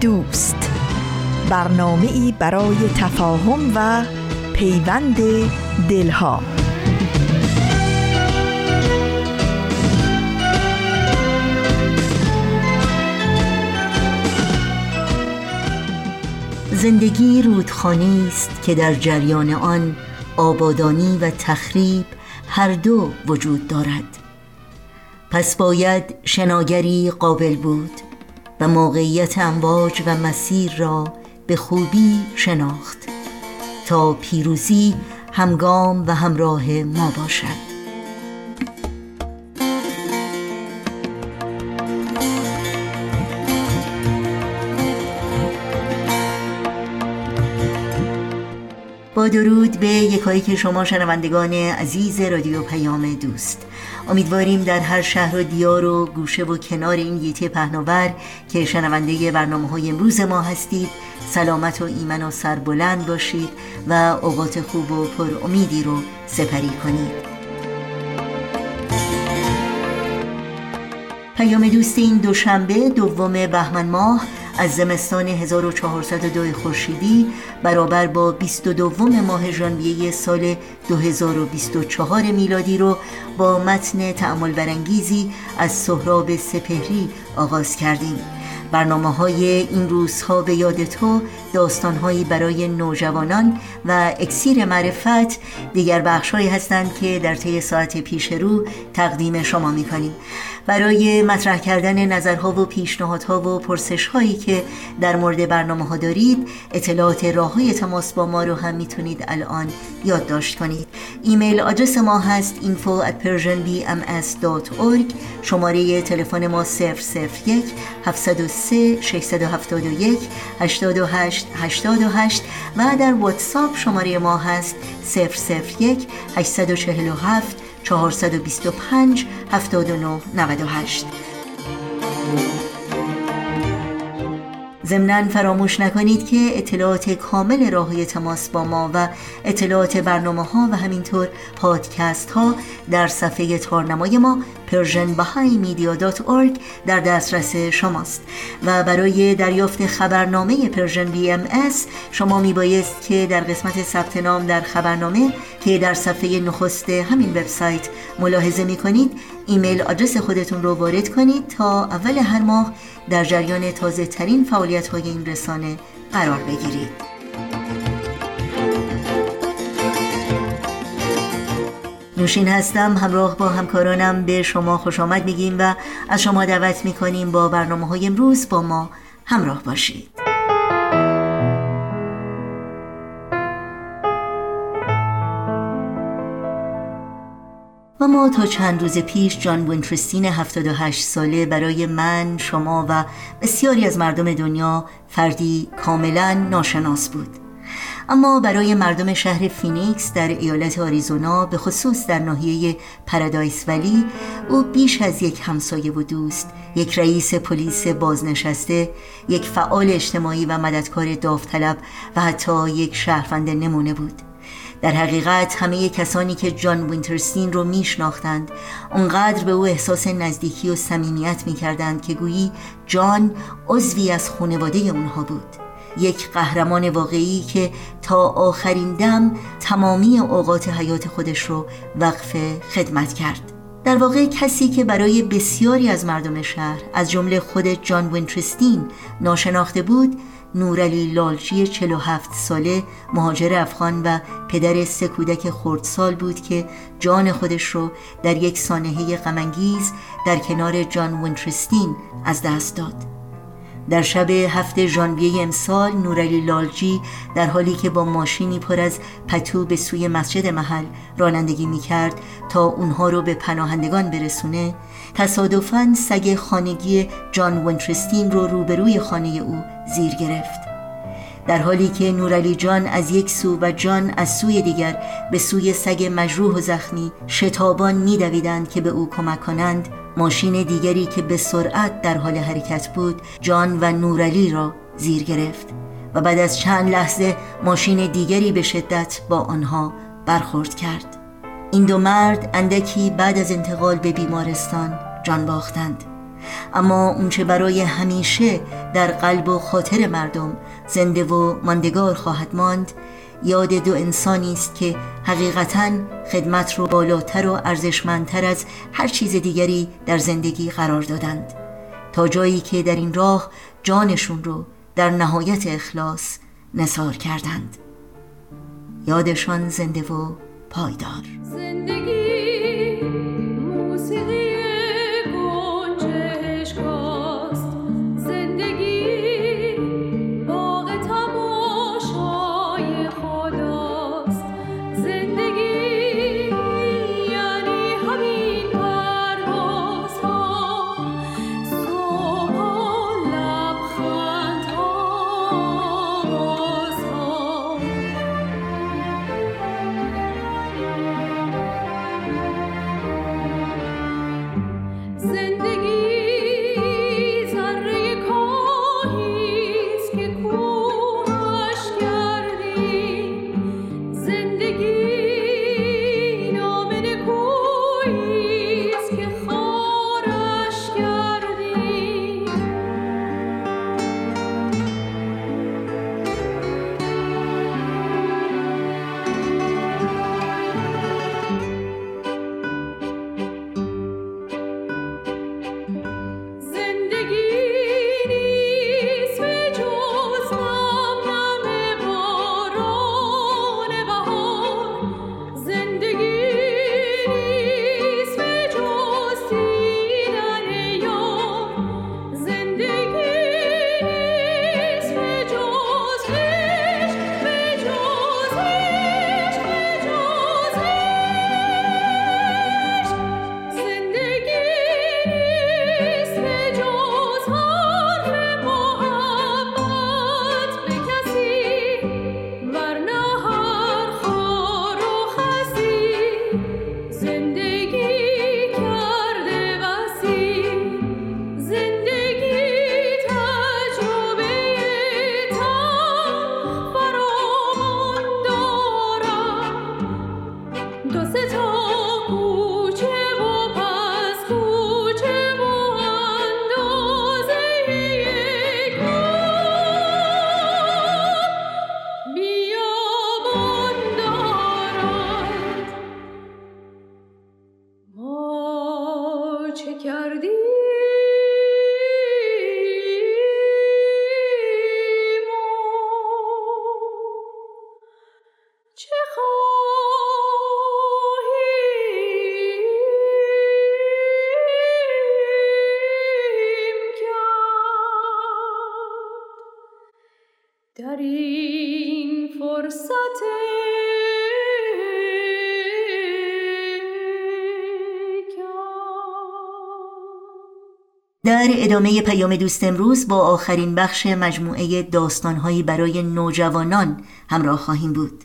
دوست. برنامه ای برای تفاهم و پیوند دلها. زندگی رودخانه است که در جریان آن آبادانی و تخریب هر دو وجود دارد. پس باید شناگری قابل بود. و موقعیت امواج و مسیر را به خوبی شناخت تا پیروزی همگام و همراه ما باشد. درود به یکایی که شما شنوندگان عزیز رادیو پیام دوست. امیدواریم در هر شهر و دیار و گوشه و کنار این گیتی پهناور که شنونده برنامه های امروز ما هستید سلامت و ایمن و سربلند باشید و اوقات خوب و پر امیدی رو سپری کنید. پیام دوست این دوشنبه دوم بهمن ماه از زمستان 1402 خورشیدی برابر با 22 ماه ژانویه سال 2024 میلادی رو با متن تعمل برانگیزی از سهراب سپهری آغاز کردیم. برنامه های این روزها به یاد تو داستانهایی برای نوجوانان و اکسیر معرفت دیگر بخشهایی هستند که در طی ساعت پیش رو تقدیم شما می‌کنیم. برای مطرح کردن نظرها و پیشنهادها و پرسش هایی که در مورد برنامه ها دارید اطلاعات راه های تماس با ما رو هم می‌تونید الان یادداشت کنید. ایمیل آدرس ما هست info at persianbms.org شماره تلفن ما 001 703 671 828 88 و در واتساپ شماره ما هست 001 847 425 79 98 ضمنا فراموش نکنید که اطلاعات کامل راه تماس با ما و اطلاعات برنامه ها و همینطور پادکست ها در صفحه تارنمای ما persianbahaimedia.org در دسترس شماست. و برای دریافت خبرنامه Persian BMS شما می بایست که در قسمت ثبت نام در خبرنامه که در صفحه نخست همین وبسایت ملاحظه می کنید email address خودتون رو وارد کنید تا اول هر ماه در جریان تازه ترین فعالیت های این رسانه قرار بگیرید. نوشین هستم همراه با همکارانم به شما خوش آمد میگیم و از شما دعوت می‌کنیم با برنامه های امروز با ما همراه باشید. و ما تا چند روز پیش جان وینترستین 78 ساله برای من، شما و بسیاری از مردم دنیا فردی کاملا ناشناس بود. اما برای مردم شهر فینیکس در ایالت آریزونا به خصوص در ناحیه پرادایس ولی او بیش از یک همسایه و دوست یک رئیس پلیس بازنشسته یک فعال اجتماعی و مددکار داوطلب و حتی یک شهروند نمونه بود. در حقیقت همه کسانی که جان وینترستین رو میشناختند اونقدر به او احساس نزدیکی و صمیمیت می‌کردند که گویی جان عضوی از خانواده اونها بود. یک قهرمان واقعی که تا آخرین دم تمامی اوقات حیات خودش رو وقف خدمت کرد. در واقع کسی که برای بسیاری از مردم شهر از جمله خود جان وینترستین ناشناخته بود نورعلی لالچی 47 ساله مهاجر افغان و پدر سه کودک خردسال بود که جان خودش رو در یک سانحه غمانگیز در کنار جان وینترستین از دست داد. در شب هفته ژانویه امسال نورعلی لالجی در حالی که با ماشینی پر از پتو به سوی مسجد محل رانندگی می کرد تا اونها رو به پناهندگان برسونه تصادفاً سگ خانگی جان ونترستین رو روبروی خانه او زیر گرفت. در حالی که نورعلی جان از یک سو و جان از سوی دیگر به سوی سگ مجروح و زخمی شتابان میدویدند که به او کمک کنند ماشین دیگری که به سرعت در حال حرکت بود جان و نورعلی را زیر گرفت و بعد از چند لحظه ماشین دیگری به شدت با آنها برخورد کرد. این دو مرد اندکی بعد از انتقال به بیمارستان جان باختند. اما اونچه برای همیشه در قلب و خاطر مردم زنده و ماندگار خواهد ماند یاد دو انسانی است که حقیقتا خدمت رو بالاتر و ارزشمندتر از هر چیز دیگری در زندگی قرار دادند. تا جایی که در این راه جانشون رو در نهایت اخلاص نصار کردند. یادشان زنده و پایدار. زندگی در ادامه پیام دوست امروز با آخرین بخش مجموعه داستانهایی برای نوجوانان همراه خواهیم بود.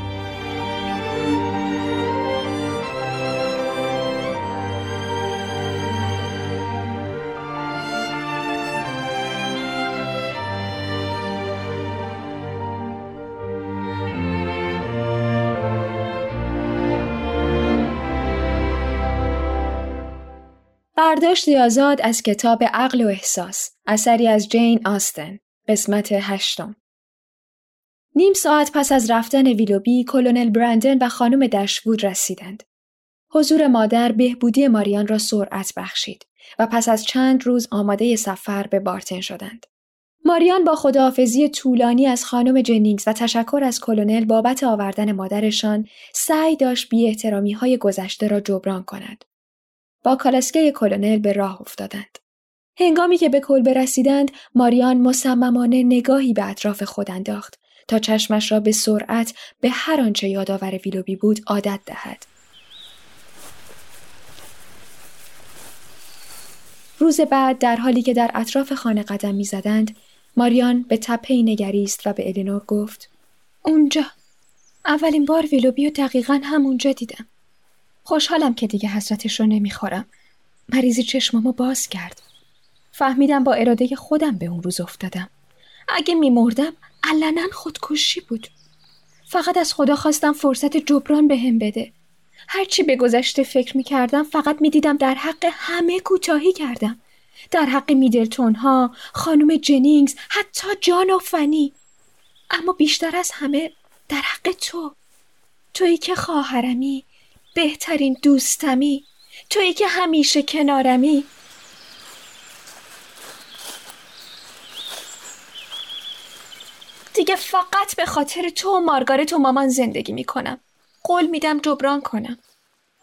برداشت آزاد از کتاب عقل و احساس اثری از جین آستن قسمت هشتم. نیم ساعت پس از رفتن ویلوبی کلونل برندن و خانم دشوود رسیدند. حضور مادر بهبودی ماریان را سرعت بخشید و پس از چند روز آماده سفر به بارتن شدند. ماریان با خداحافظی طولانی از خانم جنینگز و تشکر از کلونل بابت آوردن مادرشان سعی داشت بی احترامی های گذشته را جبران کند. با کالسکه کلونل به راه افتادند. هنگامی که به کلبه رسیدند ماریان مصممانه نگاهی به اطراف خود انداخت تا چشمش را به سرعت به هر آنچه یادآور ویلوبی بود عادت دهد. روز بعد در حالی که در اطراف خانه قدم می‌زدند ماریان به تپه نگریست و به الینور گفت اونجا. اولین بار ویلوبی دقیقا همونجا دیدم. خوشحالم که دیگه حسرتش رو نمی‌خورم. مریضی چشمامو باز کرد. فهمیدم با اراده خودم به اون روز افتادم. اگه میمردم علنا خودکشی بود. فقط از خدا خواستم فرصت جبران به هم بده. هرچی به گذشته فکر می‌کردم فقط می‌دیدم در حق همه کوتاهی کردم. در حق میدلتون ها، خانم جنینگز، حتی جان و فنی. اما بیشتر از همه در حق تو. تویی که خواهرمی، بهترین دوستمی. تویی که همیشه کنارمی. دیگه فقط به خاطر تو و مارگارت و مامان زندگی می‌کنم. قول میدم جبران کنم.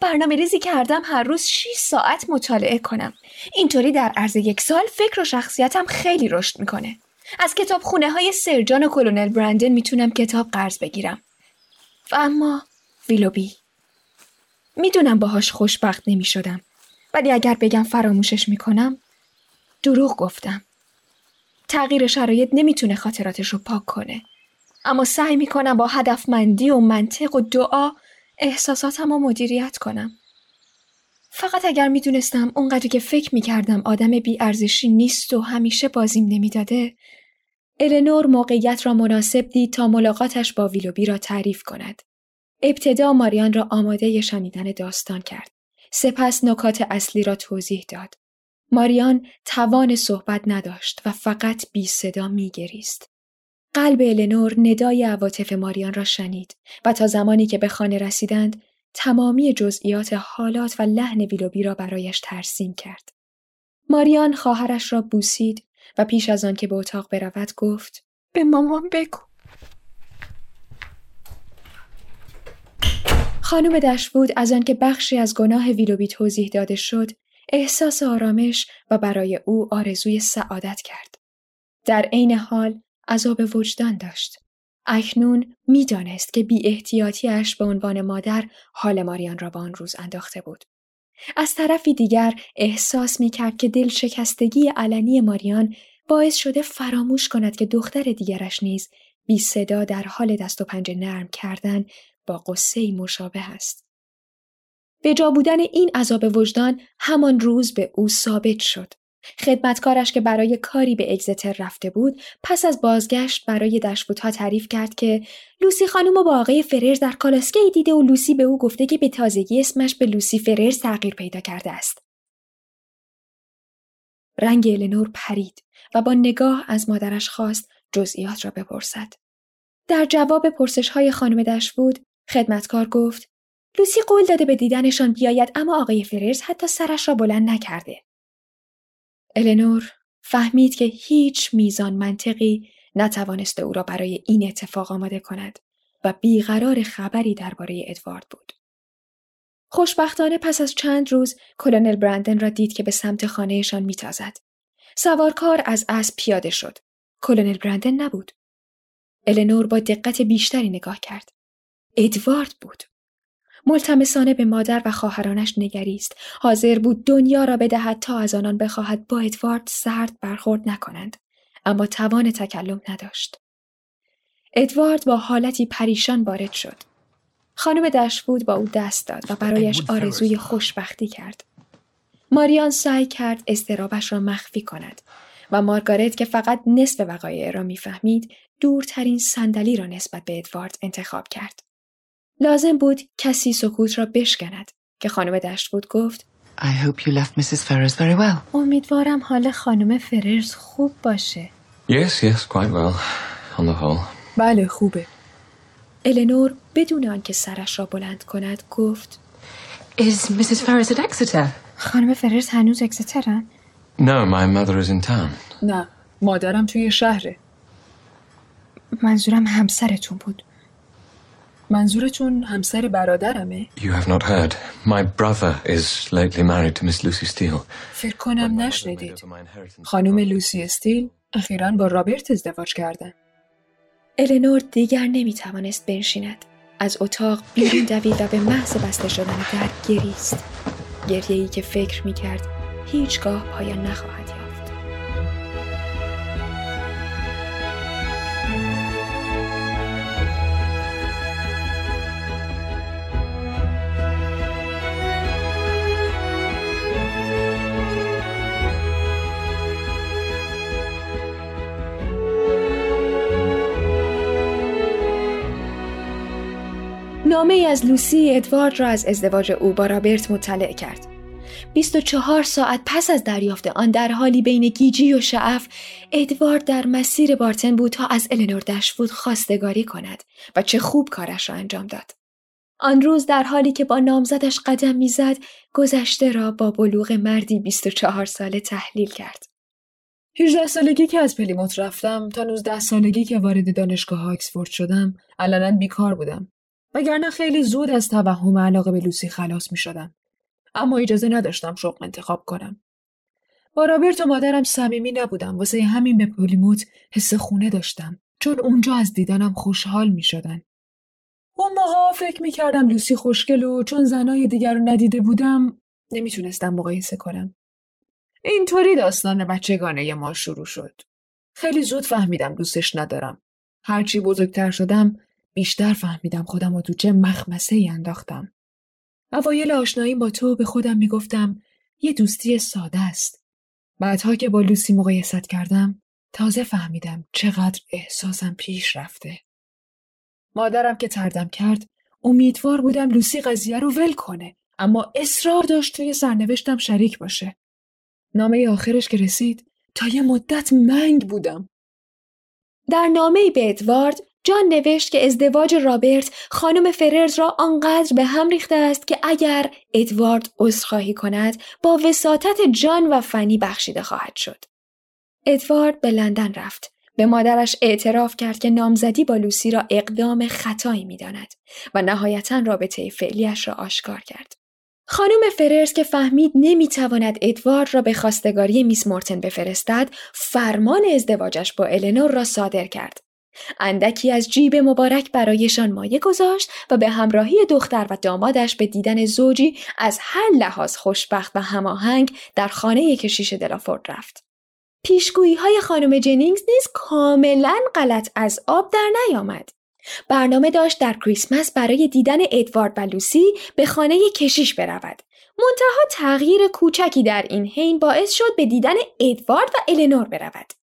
برنامه ریزی کردم هر روز 6 ساعت مطالعه کنم. اینطوری در عرض یک سال فکر و شخصیتم خیلی رشد می‌کنه. از کتاب خونه های سرجان و کلونل برندن می‌تونم کتاب قرض بگیرم. و اما ویلوبی. می‌دونم باهاش خوشبخت نمی شدم. ولی اگر بگم فراموشش می‌کنم دروغ گفتم. تغییر شرایط نمی‌تونه خاطراتش رو پاک کنه. اما سعی می‌کنم با هدفمندی و منطق و دعا احساساتم رو مدیریت کنم. فقط اگر می‌دونستم اونقدر که فکر می‌کردم آدم ارزشی نیست و همیشه بازیم نمی‌داده النور موقعیت را مناسب دید تا ملاقاتش با ویلوبی را تعریف کند. ابتدا ماریان را آماده شنیدن داستان کرد. سپس نکات اصلی را توضیح داد. ماریان توان صحبت نداشت و فقط بی صدا می گریست. قلب النور ندای عواطف ماریان را شنید و تا زمانی که به خانه رسیدند تمامی جزئیات حالات و لحن ویلوبی را برایش ترسیم کرد. ماریان خواهرش را بوسید و پیش از آن که به اتاق برود گفت به مامان بگو خانم دشبود از آنکه بخشی از گناه ویلوبی توضیح داده شد احساس آرامش و برای او آرزوی سعادت کرد. در عین حال عذاب وجدان داشت. اکنون می‌دانست که بی احتیاطیش به عنوان مادر حال ماریان را به آن روز انداخته بود. از طرفی دیگر احساس می کرد که دل شکستگی علنی ماریان باعث شده فراموش کند که دختر دیگرش نیز بی صدا در حال دست و پنجه نرم کردن با قصه مشابه است. به جا بودن این عذاب وجدان همان روز به او ثابت شد. خدمتکارش که برای کاری به اگزتر رفته بود پس از بازگشت برای دشبوتها تعریف کرد که لوسی خانم و با آقای فررز در کالاسکه دیده و لوسی به او گفته که به تازگی اسمش به لوسی فررز تغییر پیدا کرده است. رنگ النور پرید و با نگاه از مادرش خواست جزئیات را بپرسد. در جواب پرسش های خانم دشوود خدمتکار گفت لوسی قول داده به دیدنشان بیاید اما آقای فررز حتی سرش را بلند نکرده. النور فهمید که هیچ میزان منطقی نتوانسته او را برای این اتفاق آماده کند و بیقرار خبری درباره ادوارد بود. خوشبختانه پس از چند روز کلونل برندن را دید که به سمت خانهشان میتازد. سوارکار از اسب پیاده شد. کلونل برندن نبود. النور با دقت بیشتری نگاه کرد. ادوارد بود. ملتمسانه به مادر و خواهرانش نگریست. حاضر بود دنیا را بدهد تا از آنان بخواهد با ادوارد سرد برخورد نکنند. اما توان تکلم نداشت. ادوارد با حالتی پریشان وارد شد. خانم دشفود با او دست داد و برایش آرزوی خوشبختی کرد. ماریان سعی کرد استرابش را مخفی کند و مارگارت که فقط نصف وقایع را می‌فهمید دورترین صندلی را نسبت به ادوارد انتخاب کرد. لازم بود کسی سکوت را بشکند که خانم دشفود گفت I hope you left Mrs. Ferrers very well. امیدوارم حال خانم فررز خوب باشه. Yes, yes, quite well, on the whole. بله خوبه. النور بدون آنکه سرش را بلند کند گفت Is Mrs. Ferrers at Exeter? خانم فررز هنوز اکسترن؟ No, my mother is in town. نه مادرم توی شهره. منظورم همسرتون بود. منظورتون همسر برادرمه؟ You have not heard. My brother is lately married to Miss Lucy Steele. فکر کنم نشنیدید. خانم لوسی استیل اخیرا با رابرت ازدواج کردن. النور دیگر نمی توانست بنشیند. از اتاق بیرون دوید و به محض بسته شدن در گریست. گریه ای که فکر می کرد هیچگاه پایان نخواهد نامه ای از لوسی ادوارد را از ازدواج او با رابرت مطلع کرد. 24 ساعت پس از دریافت آن در حالی بین گیجی و شعف ادوارد در مسیر بارتن بود تا از النور دشوود خواستگاری کند و چه خوب کارش را انجام داد. آن روز در حالی که با نامزدش قدم می‌زد گذشته را با بلوغ مردی 24 ساله تحلیل کرد. 18 سالگی که از پلیموت رفتم تا 19 سالگی که وارد دانشگاه آکسفورد شدم علنا بیکار بودم وگرنه خیلی زود از توهم علاقه به لوسی خلاص می شدم. اما اجازه نداشتم شغل انتخاب کنم. با رابرت و مادرم صمیمی نبودم واسه همین به پلیموت حس خونه داشتم چون اونجا از دیدنم خوشحال می شدن. اون موقع فکر می کردم لوسی خوشگل و چون زنای دیگر رو ندیده بودم نمی‌تونستم مقایسه کنم. اینطوری داستان بچگانه ما شروع شد. خیلی زود فهمیدم دوستش ندارم. هرچی بزرگتر شدم بیشتر فهمیدم خودم رو تو چه مخمسه ای انداختم. اوایل آشنایی با تو به خودم می‌گفتم یه دوستی ساده است. بعدها که با لوسی مقایست کردم تازه فهمیدم چقدر احساسم پیش رفته. مادرم که تردم کرد امیدوار بودم لوسی قضیه رو ول کنه اما اصرار داشت توی سرنوشتم شریک باشه. نامه آخرش که رسید تا یه مدت منگ بودم. در نامه به ادوارد جان نوشت که ازدواج رابرت خانم فررز را آنقدر به هم ریخته است که اگر ادوارد عذرخواهی کند با وساطت جان و فنی بخشیده خواهد شد. ادوارد به لندن رفت. به مادرش اعتراف کرد که نامزدی با لوسی را اقدام خطایی می‌داند و نهایتا رابطه فعلیش را آشکار کرد. خانم فررز که فهمید نمی‌تواند ادوارد را به خواستگاری میس مورتن بفرستد فرمان ازدواجش با النور را صادر کرد اندکی از جیب مبارک برایشان مایه گذاشت و به همراهی دختر و دامادش به دیدن زوجی از هر لحاظ خوشبخت و هماهنگ در خانه کشیش دلافورد رفت. پیشگویی های خانم جنینگز نیز کاملا غلط از آب در نیامد. برنامه داشت در کریسمس برای دیدن ادوارد و لوسی به خانه کشیش برود. منتها تغییر کوچکی در این حین باعث شد به دیدن ادوارد و النور برود.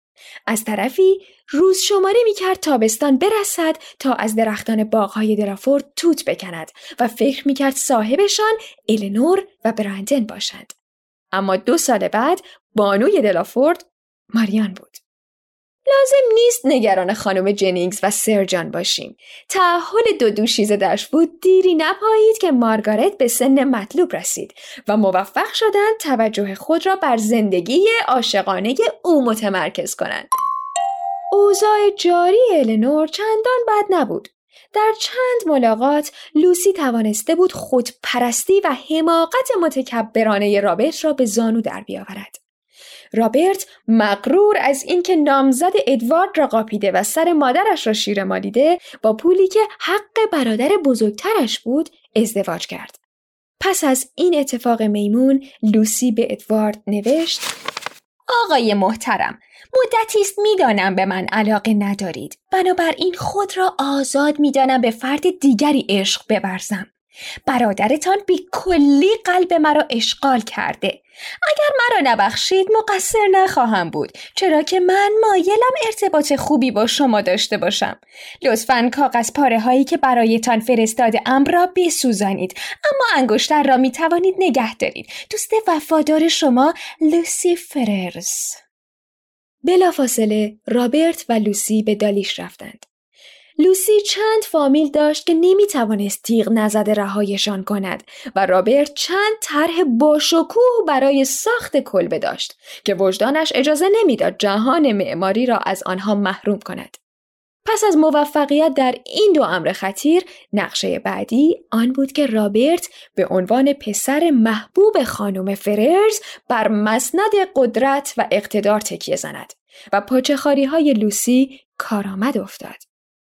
از طرفی روز شماره می کرد تابستان برسد تا از درختان باغهای درافورد توت بکند و فکر می کرد صاحبشان النور و برندن باشند. اما دو سال بعد بانوی دلافورد ماریان بود. لازم نیست نگران خانم جنینگز و سرجان باشیم. تعهل دو دوشیز بود دیری نپایید که مارگارت به سن مطلوب رسید و موفق شدند توجه خود را بر زندگی عاشقانه او متمرکز کنند. اوضاع جاری النور چندان بد نبود. در چند ملاقات لوسی توانسته بود خودپرستی و حماقت متکبرانه رابرت را به زانو در بیاورد. رابرت مغرور از اینکه نامزد ادوارد را قاپیده و سر مادرش را شیر مالیده با پولی که حق برادر بزرگترش بود ازدواج کرد. پس از این اتفاق میمون لوسی به ادوارد نوشت آقای محترم مدتی است می‌دانم به من علاقه ندارید بنابراین خود را آزاد می‌دانم به فرد دیگری عشق ببرزم برادرتان بی کلی قلب مرا اشغال کرده. اگر مرا نبخشید مقصر نخواهم بود. چرا که من مایلم ارتباط خوبی با شما داشته باشم. لطفا کاغذ پاره هایی که برایتان فرستاده ام را بسوزانید. اما انگشتر را می توانید نگه دارید. دوست وفادار شما لوسی فررز بلافاصله رابرت و لوسی به دالیش رفتند. لوسی چند فامیل داشت که نمی توانست تیغ نزده رهایشان کند و رابرت چند طرح باشکوه برای ساخت کلبه داشت که وجدانش اجازه نمی‌داد جهان معماری را از آنها محروم کند. پس از موفقیت در این دو امر خطیر نقشه بعدی آن بود که رابرت به عنوان پسر محبوب خانم فررز بر مسند قدرت و اقتدار تکیه زند و پاچخاری های لوسی کارآمد افتاد.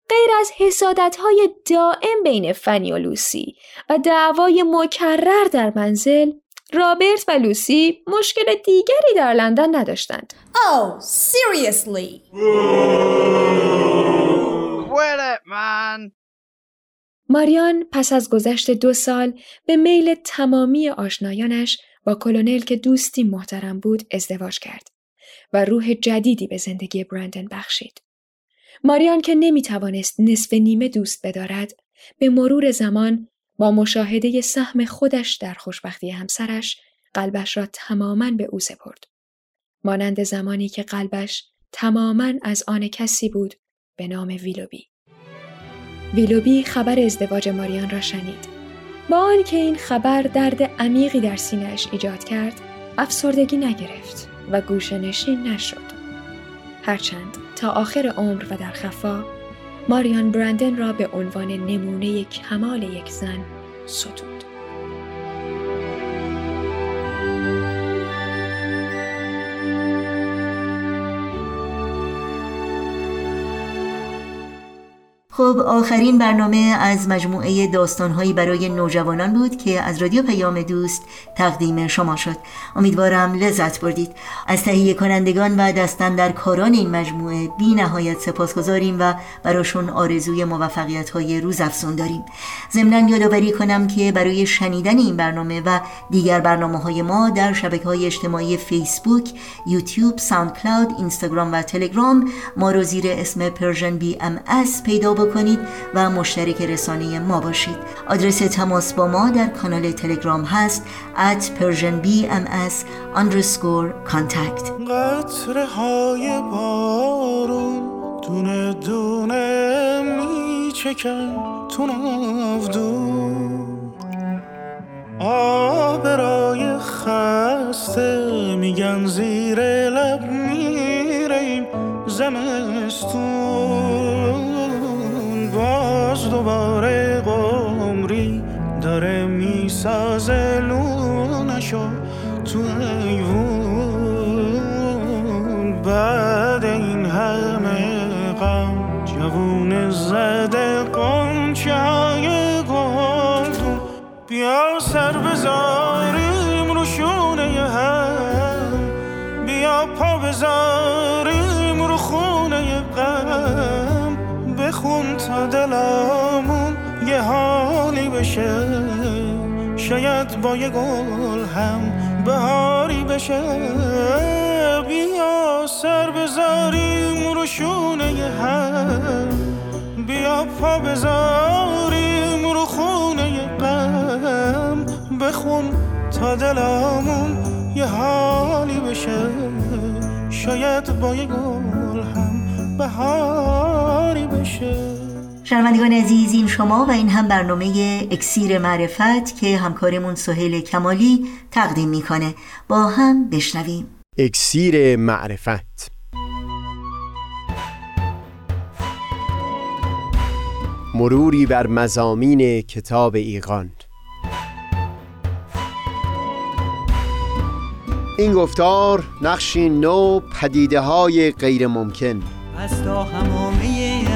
غیر از حسادت های دائم بین فنی و لوسی و دعوای مکرر در منزل رابرت و لوسی مشکل دیگری در لندن نداشتند. Oh, seriously. ماریان پس از گذشت دو سال به میل تمامی آشنایانش با کلونل که دوستی محترم بود ازدواج کرد و روح جدیدی به زندگی برندن بخشید. ماریان که نمی توانست نصف نیمه دوست بدارد به مرور زمان با مشاهده سهم خودش در خوشبختی همسرش قلبش را تماما به او سپرد. مانند زمانی که قلبش تماما از آن کسی بود به نام ویلوبی. ویلوبی خبر ازدواج ماریان را شنید. با آنکه این خبر درد عمیقی در سینهش ایجاد کرد، افسردگی نگرفت و گوشنشین نشد. هرچند تا آخر عمر و در خفا ماریان برندن را به عنوان نمونه کمال یک زن ستود. خب آخرین برنامه از مجموعه داستانهایی برای نوجوانان بود که از رادیو پیام دوست تقدیم شما شد. امیدوارم لذت بردید. از تهیه کنندگان و دست اندر کاران این مجموعه بی نهایت سپاس گذاریم و براشون آرزوی موفقیت های روز افزون داریم. ضمنا یادآوری کنم که برای شنیدن این برنامه و دیگر برنامه های ما در شبکه های اجتماعی فیسبوک، یوتیوب، SoundCloud، اینستاگرام و تلگرام ما رو زیر اسم Persian BMS پیدا کنید و مشترک رسانه ما باشید. آدرس تماس با ما در کانال تلگرام هست at persianbms underscore contact. قطره های بارون دونه دونه می چکن تو آبرای خسته میگن زیر لب میریم زمستون. دوباره قمری داره می‌سازه لونشو تو ایوون. بعد این همه غم جوون زده قنچه های گلدون. بیا سر بذاریم رو شونه هم. بیا پا بذاریم بخون تا دلامون یه حالی بشه. شاید با یه گل هم بهاری بشه. بیا سر بذاریم رو شونه هم. بیا پا بذاریم رو خونه غم. بخون تا دلامون یه حالی بشه. شاید با یه گل هم بهاری بشه. شنوندگان عزیز این شما و این هم برنامه اکسیر معرفت که همکارمون سهیل کمالی تقدیم می‌کنه. با هم بشنویم. اکسیر معرفت. مروری بر مزامین کتاب ایقان این گفتار نقشی نو پدیده های غیر ممکن از تا همامه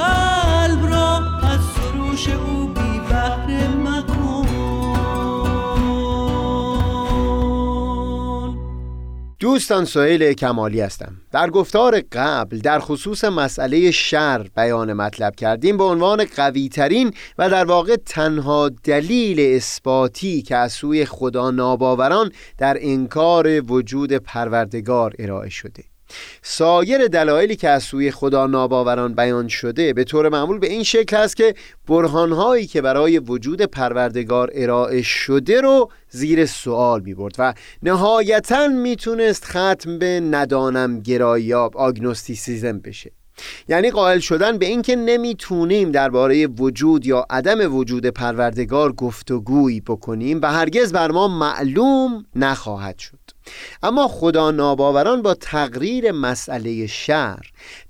قلب را از سروش او بی بهره دوستان سهیل کمالی هستم. در گفتار قبل در خصوص مسئله شر بیان مطلب کردیم به عنوان قوی ترین و در واقع تنها دلیل اثباتی که از سوی خدا ناباوران در انکار وجود پروردگار ارائه شده. سایر دلایلی که از سوی خدا ناباوران بیان شده به طور معمول به این شکل است که برهانهایی که برای وجود پروردگار ارائه شده رو زیر سوال می برد و نهایتا می‌تونست ختم به ندانم گرایاب آگنوستیسیزم بشه. یعنی قائل شدن به اینکه نمی‌تونیم درباره وجود یا عدم وجود پروردگار گفتگویی بکنیم و هرگز بر ما معلوم نخواهد شد. اما خدا ناباوران با تقریر مسئله شر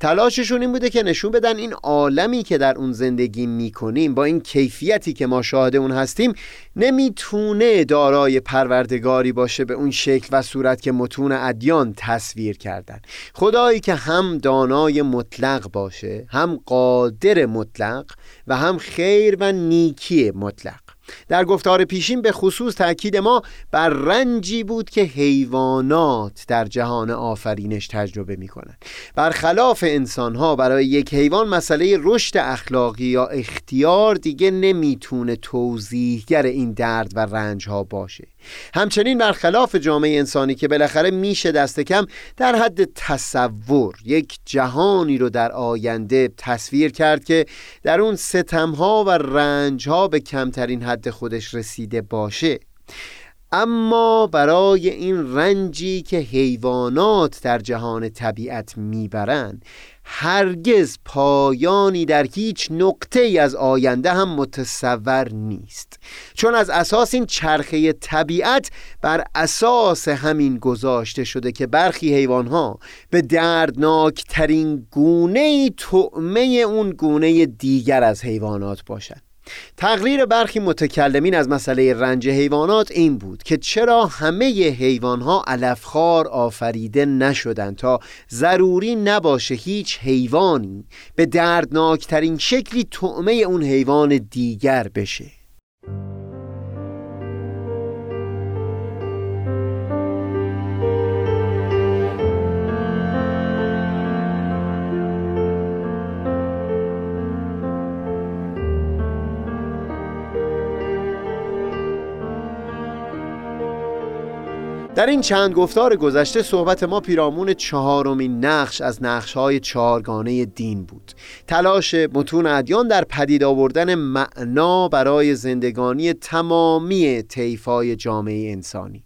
تلاششون این بوده که نشون بدن این عالمی که در اون زندگی می‌کنیم با این کیفیتی که ما شاهد اون هستیم نمی‌تونه دارای پروردگاری باشه به اون شکل و صورت که متون ادیان تصویر کردن. خدایی که هم دانای مطلق باشه هم قادر مطلق و هم خیر و نیکی مطلق. در گفتار پیشین به خصوص تاکید ما بر رنجی بود که حیوانات در جهان آفرینش تجربه می کنند برخلاف انسان ها برای یک حیوان مسئله رشد اخلاقی یا اختیار دیگه نمی‌تونه توضیحگر این درد و رنج ها باشه. همچنین برخلاف جامعه انسانی که بالاخره میشه دست کم در حد تصور یک جهانی رو در آینده تصویر کرد که در اون ستمها و رنجها به کمترین حد خودش رسیده باشه. اما برای این رنجی که حیوانات در جهان طبیعت می‌برند هرگز پایانی در هیچ نقطه ای از آینده هم متصور نیست. چون از اساس این چرخه طبیعت بر اساس همین گذاشته شده که برخی حیوانها به دردناک ترین گونه تعمه اون گونه دیگر از حیوانات باشند. تقریر برخی متکلمین از مسئله رنج حیوانات این بود که چرا همه حیوانها علفخوار آفریده نشدند تا ضروری نباشه هیچ حیوانی به دردناکترین شکلی تعمه اون حیوان دیگر بشه. در این چند گفتار گذشته صحبت ما پیرامون چهارمین نقش از نقشهای چهارگانه دین بود. تلاش متون ادیان در پدید آوردن معنا برای زندگانی تمامی طیفای جامعه انسانی.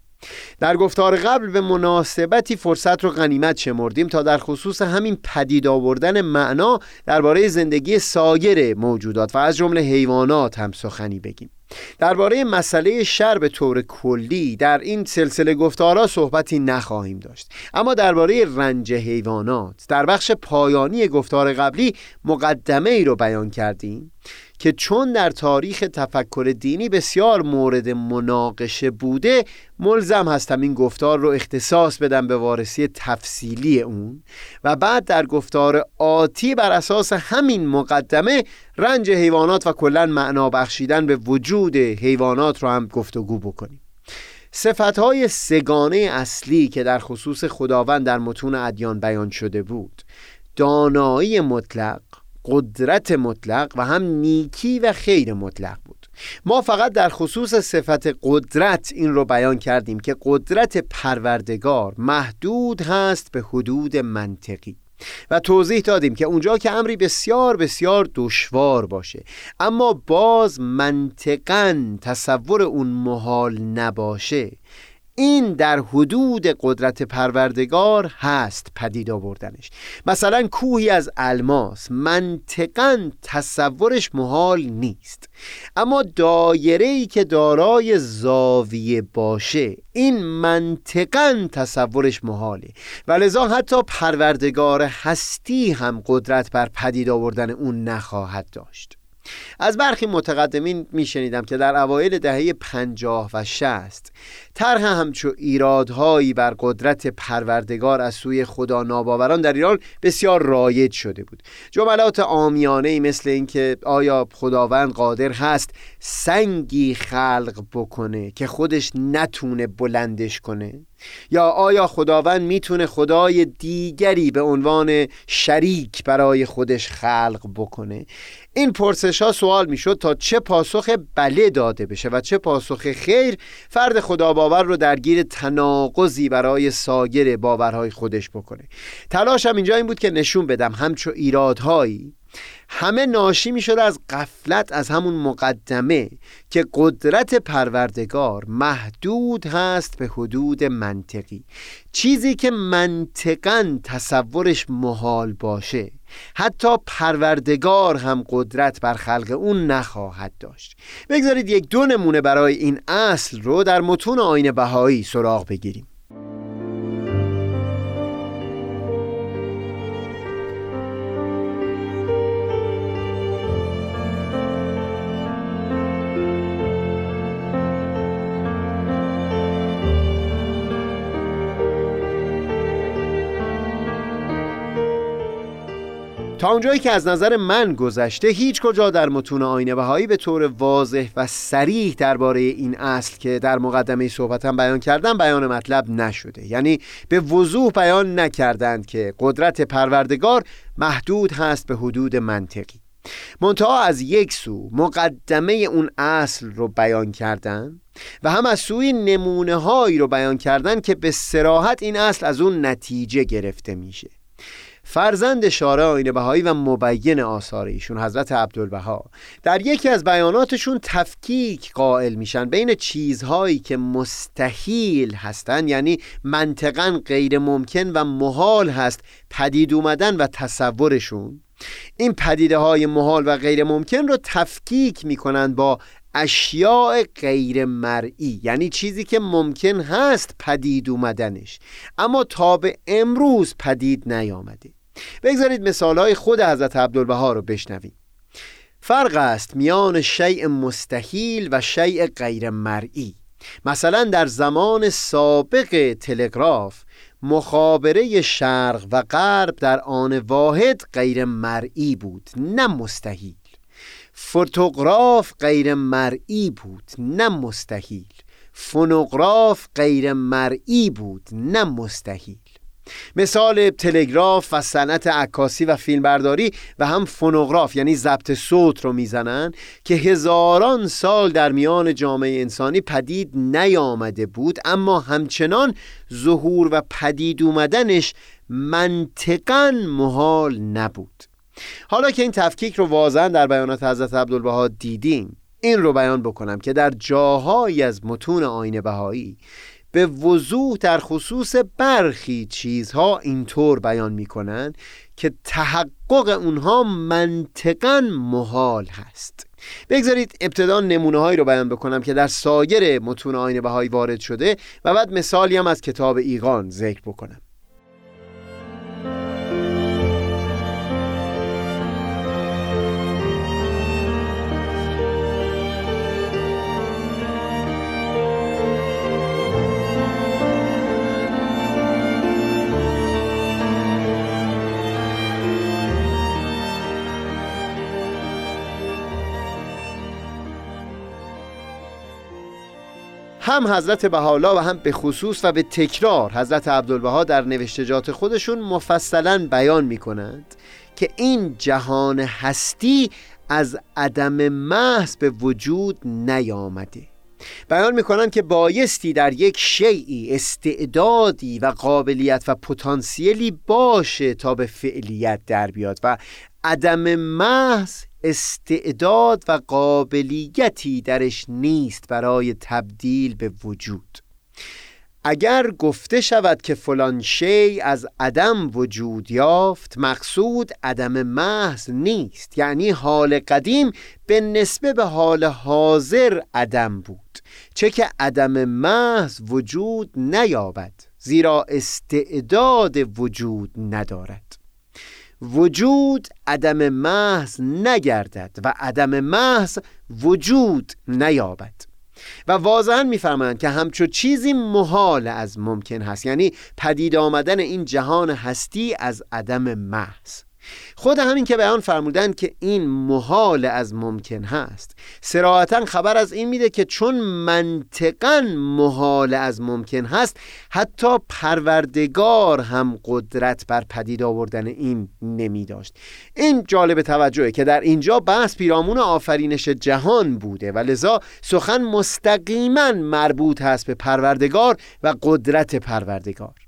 در گفتار قبل به مناسبتی فرصت رو غنیمت شمردیم تا در خصوص همین پدید آوردن معنا درباره زندگی سایر موجودات و از جمله حیوانات هم سخنی بگیم. درباره مسئله شر به طور کلی در این سلسله گفتارها صحبتی نخواهیم داشت. اما درباره رنج حیوانات در بخش پایانی گفتار قبلی مقدمه ای رو بیان کردیم که چون در تاریخ تفکر دینی بسیار مورد مناقشه بوده ملزم هستم این گفتار رو اختصاص بدم به وارسی تفصیلی اون و بعد در گفتار آتی بر اساس همین مقدمه رنج حیوانات و کلا معنا بخشیدن به وجود حیوانات رو هم گفتگو بکنیم. صفتهای سگانه اصلی که در خصوص خداوند در متون ادیان بیان شده بود دانایی مطلق قدرت مطلق و هم نیکی و خیر مطلق بود. ما فقط در خصوص صفت قدرت این رو بیان کردیم که قدرت پروردگار محدود هست به حدود منطقی. و توضیح دادیم که اونجا که امری بسیار بسیار دشوار باشه. اما باز منطقا تصور اون محال نباشه. این در حدود قدرت پروردگار هست پدید آوردنش. مثلا کوهی از الماس منطقا تصورش محال نیست. اما دایره ای که دارای زاویه باشه این منطقا تصورش محاله. و لذا حتی پروردگار هستی هم قدرت بر پدید آوردن اون نخواهد داشت. از برخی متقدمین میشنیدم که در اوایل دهه پنجاه و شست طرح همچو ایرادهایی بر قدرت پروردگار از سوی خدا ناباوران در ایران بسیار رایج شده بود. جملات آمیانه مثل اینکه آیا خداوند قادر هست سنگی خلق بکنه که خودش نتونه بلندش کنه؟ یا آیا خداوند می‌تونه خدای دیگری به عنوان شریک برای خودش خلق بکنه؟ این پرسش ها سوال می‌شد تا چه پاسخ بله داده بشه و چه پاسخ خیر فرد خدا باور رو درگیر تناقضی برای سایر باورهای خودش بکنه. تلاشم اینجا این بود که نشون بدم همچو ایرادهایی همه ناشی می شده از قفلت از همون مقدمه که قدرت پروردگار محدود هست به حدود منطقی. چیزی که منطقا تصورش محال باشه. حتی پروردگار هم قدرت بر خلق اون نخواهد داشت. بگذارید یک دو نمونه برای این اصل رو در متون آین بهایی سراغ بگیریم. تا اونجایی که از نظر من گذشته هیچ کجا در متون آینه بهایی به طور واضح و سریح درباره این اصل که در مقدمه صحبتم بیان کردم بیان مطلب نشده. یعنی به وضوح بیان نکردند که قدرت پروردگار محدود هست به حدود منطقی. منتها از یک سو مقدمه اون اصل رو بیان کردن و هم از سوی نمونه هایی رو بیان کردن که به سراحت این اصل از اون نتیجه گرفته میشه. فرزند شارع آین بهایی و مبین آثار ایشون حضرت عبدالبها. در یکی از بیاناتشون تفکیک قائل میشن بین چیزهایی که مستحیل هستن یعنی منطقا غیر ممکن و محال هست پدید اومدن و تصورشون. این پدیده های محال و غیر ممکن رو تفکیک می‌کنن با اشیاء غیر مرئی یعنی چیزی که ممکن هست پدید اومدنش. اما تا به امروز پدید نیامده. بگذارید مثالهای خود حضرت عبدالبها رو بشنویم. فرق است میان شیء مستحیل و شیء غیر مرئی مثلا در زمان سابق تلگراف مخابره شرق و غرب در آن واحد غیر مرئی بود نه مستحیل. فوتوگراف غیر مرئی بود نه مستحیل. فونوگراف غیر مرئی بود نه مستحیل. مثال تلگراف و صنعت عکاسی و فیلمبرداری و هم فونوگراف یعنی ضبط صوت رو می‌زنن که هزاران سال در میان جامعه انسانی پدید نیامده بود اما همچنان ظهور و پدید اومدنش منطقا محال نبود. حالا که این تفکیک رو واضحا در بیانات حضرت عبدالبها دیدیم این رو بیان بکنم که در جاهایی از متون آین بهایی به وضوح در خصوص برخی چیزها اینطور بیان می‌کنن که تحقق اونها منطقا محال هست. بگذارید ابتدا نمونه هایی رو بیان بکنم که در سایر متون آین بهایی وارد شده و بعد مثالی هم از کتاب ایقان ذکر بکنم. هم حضرت بهاءالله و هم به خصوص و به تکرار حضرت عبدالبها در نوشتجات خودشون مفصلا بیان می کنند که این جهان هستی از عدم محض به وجود نیامده. بیان می‌کنند که بایستی در یک شیعی استعدادی و قابلیت و پتانسیلی باشه تا به فعلیت در بیاد و عدم محض استعداد و قابلیتی درش نیست برای تبدیل به وجود. اگر گفته شود که فلان شی از عدم وجود یافت مقصود عدم محض نیست. یعنی حال قدیم به نسبه به حال حاضر عدم بود. چه که عدم محض وجود نیابد زیرا استعداد وجود ندارد. وجود عدم محض نگردد و عدم محض وجود نیابد. و واضحا می‌فهمند که همچو چیزی محال از ممکن هست یعنی پدید آمدن این جهان هستی از عدم محض. خود همین که بیان فرمودن که این محال از ممکن هست سراحتا خبر از این میده که چون منطقا محال از ممکن هست حتی پروردگار هم قدرت بر پدید آوردن این نمی داشت این جالب توجهه که در اینجا بحث پیرامون آفرینش جهان بوده و لذا سخن مستقیما مربوط هست به پروردگار و قدرت پروردگار.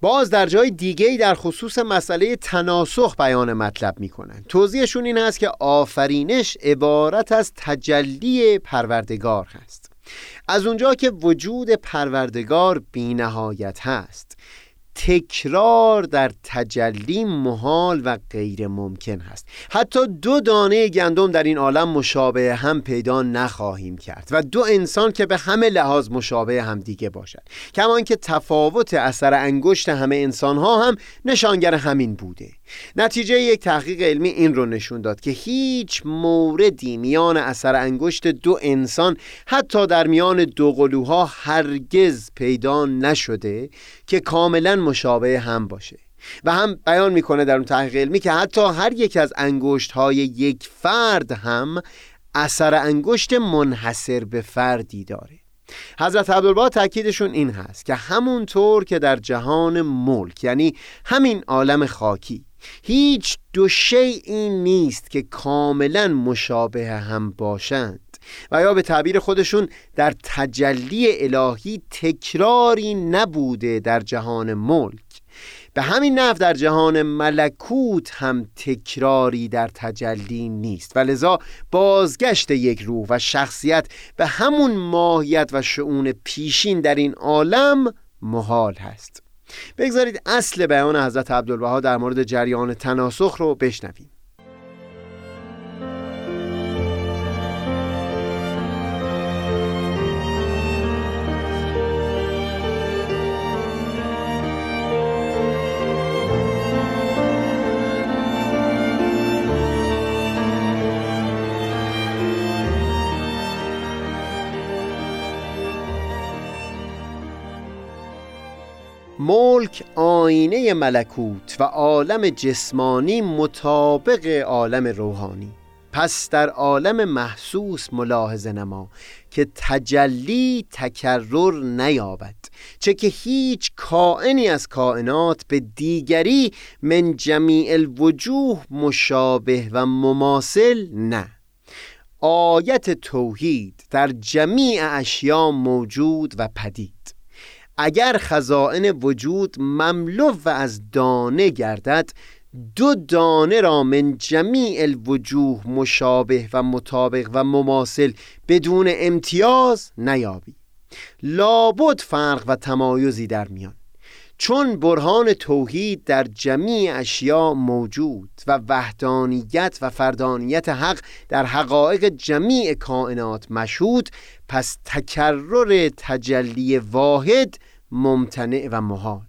باز در جای دیگه در خصوص مسئله تناسخ بیان مطلب می‌کنن توضیحشون این است که آفرینش عبارت از تجلی پروردگار هست. از اونجا که وجود پروردگار بی نهایت هست. تکرار در تجلی محال و غیر ممکن هست. حتی دو دانه گندم در این عالم مشابه هم پیدا نخواهیم کرد و دو انسان که به همه لحاظ مشابه هم دیگه باشد. کما که تفاوت اثر انگشت همه انسان ها هم نشانگر همین بوده. نتیجه یک تحقیق علمی این رو نشون داد که هیچ موردی میان اثر انگشت دو انسان حتی در میان دو قلوها هرگز پیدا نشده که کاملا مشابه هم باشه. و هم بیان می‌کنه در اون تحقیق علمی که حتی هر یک از انگشت های یک فرد هم اثر انگشت منحصر به فردی داره. حضرت عبدالبا تاکیدشون این هست که همونطور که در جهان ملک یعنی همین عالم خاکی هیچ دو شیعی نیست که کاملا مشابه هم باشند و یا به تعبیر خودشون در تجلی الهی تکراری نبوده در جهان ملک. به همین نفع در جهان ملکوت هم تکراری در تجلی نیست و لذا بازگشت یک روح و شخصیت به همون ماهیت و شعون پیشین در این عالم محال هست. بگذارید اصل بیان حضرت عبدالبها در مورد جریان تناسخ رو بشنویم. ملک آینه ملکوت و عالم جسمانی مطابق عالم روحانی. پس در عالم محسوس ملاحظه نما که تجلی تکرر نیابد چه که هیچ کائنی از کائنات به دیگری من جمیع الوجوه مشابه و مماثل نه. آیت توحید در جمیع اشیا موجود و پدید. اگر خزائن وجود مملو و از دانه گردد دو دانه را من جمیع الوجوه مشابه و مطابق و مماثل بدون امتیاز نیابی. لابد فرق و تمایزی در میان. چون برهان توحید در جمیع اشیا موجود و وحدانیت و فردانیت حق در حقایق جمیع کائنات مشهود پس تکرر تجلی واحد ممتنع و محال.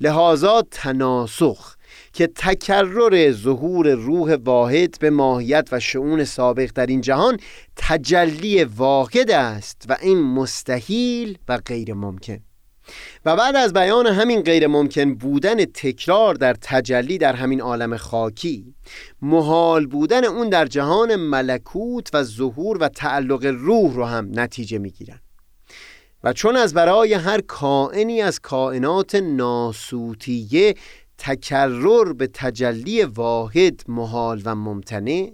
لحاظا تناسخ که تکرر ظهور روح واحد به ماهیت و شعون سابق در این جهان تجلی واحد است و این مستحیل و غیر ممکن. و بعد از بیان همین غیر ممکن بودن تکرار در تجلی در همین عالم خاکی محال بودن اون در جهان ملکوت و ظهور و تعلق روح رو هم نتیجه می‌گیرن. و چون از برای هر کائنی از کائنات ناسوتیه تکرر به تجلی واحد محال و ممتنع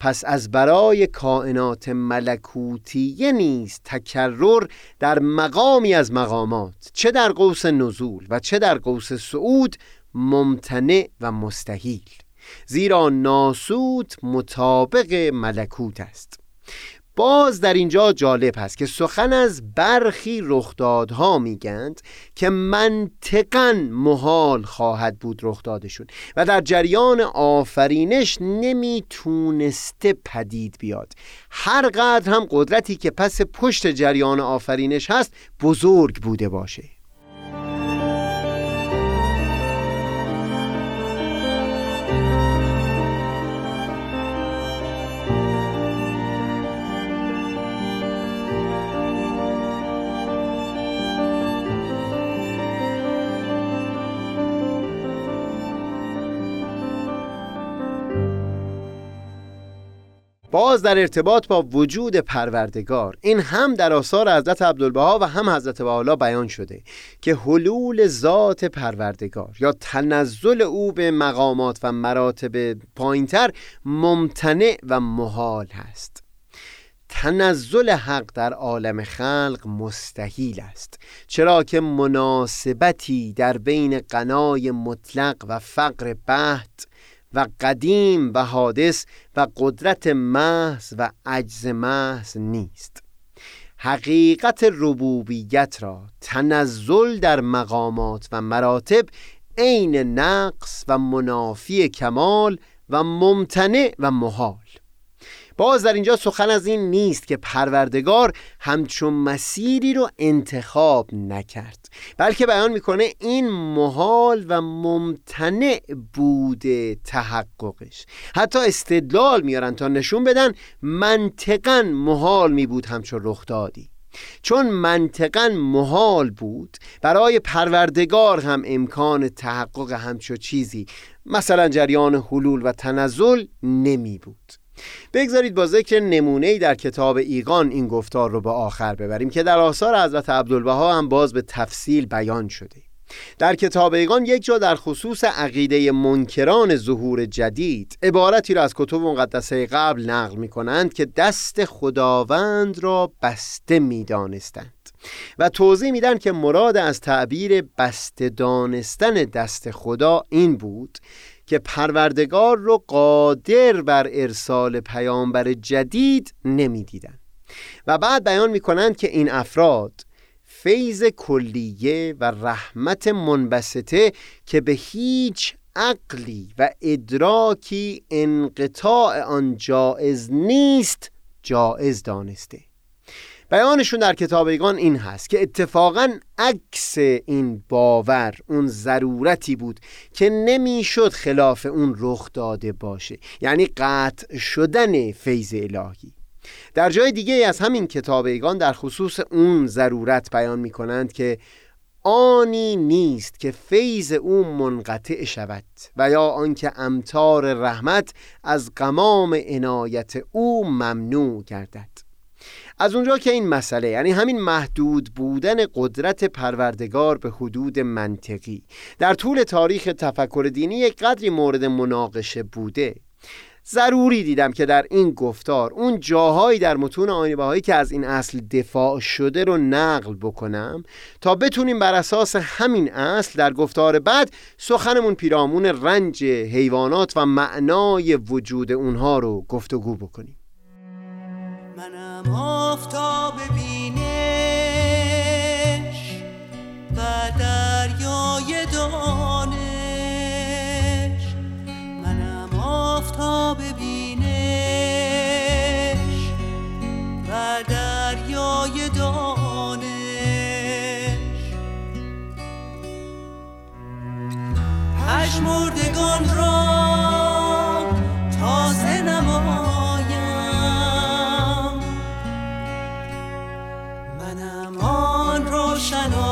پس از برای کائنات ملکوتیه نیست تکرر در مقامی از مقامات چه در قوس نزول و چه در قوس صعود ممتنع و مستحیل زیرا ناسوت مطابق ملکوت است. باز در اینجا جالب هست که سخن از برخی رخدادها میگند که منطقا محال خواهد بود رخدادشون و در جریان آفرینش نمی‌تونسته پدید بیاد. هر قدر هم قدرتی که پس پشت جریان آفرینش هست بزرگ بوده باشه. باز در ارتباط با وجود پروردگار این هم در آثار حضرت عبدالبها و هم حضرت بحالا بیان شده که حلول ذات پروردگار یا تنزل او به مقامات و مراتب پایینتر ممتنع و محال هست. تنزل حق در عالم خلق مستحیل است چرا که مناسبتی در بین قنای مطلق و فقر بحت و قدیم و حادث و قدرت محض و عجز محض نیست. حقیقت ربوبیت را تنزل در مقامات و مراتب عین نقص و منافی کمال و ممتنع و محال. باز در اینجا سخن از این نیست که پروردگار همچون مسیری رو انتخاب نکرد بلکه بیان می‌کنه این محال و ممتنع بوده تحققش. حتی استدلال میارن تا نشون بدن منطقا محال میبود همچون رخ دادی. چون منطقا محال بود برای پروردگار هم امکان تحقق همچو چیزی مثلا جریان حلول و تنزل نمی بود. بگذارید با ذکر نمونه در کتاب ایقان این گفتار رو به آخر ببریم که در آثار حضرت عبدالبها هم باز به تفصیل بیان شده. در کتاب ایقان یک جا در خصوص عقیده منکران ظهور جدید عبارتی را از کتب مقدسه قبل نقل می کنند که دست خداوند را بسته می دانستند و توضیح میدن که مراد از تعبیر بسته دانستن دست خدا این بود که پروردگار رو قادر بر ارسال پیامبر جدید نمی‌دیدند. و بعد بیان می‌کنند که این افراد فیض کلیه و رحمت منبسطه که به هیچ عقلی و ادراکی انقطاع آن جائز نیست جائز دانسته. بیانشون در کتابیگان این هست که اتفاقا عکس این باور اون ضرورتی بود که نمی‌شد خلاف اون رخ داده باشه یعنی قطع شدن فیض الهی. در جای دیگه از همین کتابیگان در خصوص اون ضرورت بیان می کنند که آنی نیست که فیض او منقطع شود و یا آنکه امتار رحمت از قمام عنایت او ممنوع گردد. از اونجا که این مسئله یعنی همین محدود بودن قدرت پروردگار به حدود منطقی. در طول تاریخ تفکر دینی یک قدری مورد مناقشه بوده. ضروری دیدم که در این گفتار اون جاهایی در متون آینه که از این اصل دفاع شده رو نقل بکنم تا بتونیم بر اساس همین اصل در گفتار بعد سخنمون پیرامون رنج حیوانات و معنای وجود اونها رو گفتگو بکنیم. منم آفتاب بینش و دریای دانش. منم آفتاب بینش و دریای دانش. پشمردگان را روشنایی که راه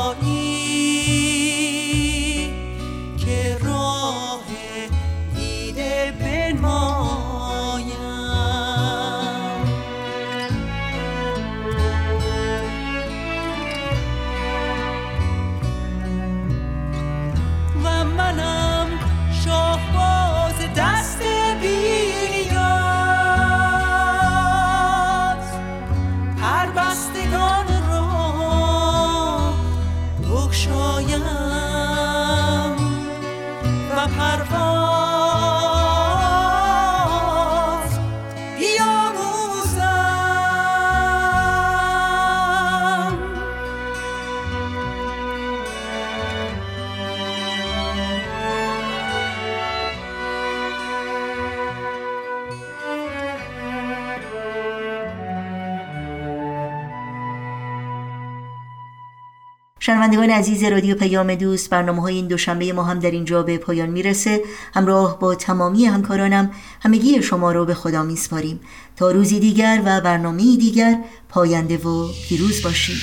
عزیز رادیو پیام دوست برنامه های این دوشنبه ما هم در اینجا به پایان می‌رسه. همراه با تمامی همکارانم همگی شما رو به خدا میسپاریم. تا روزی دیگر و برنامه دیگر پاینده و پیروز باشید.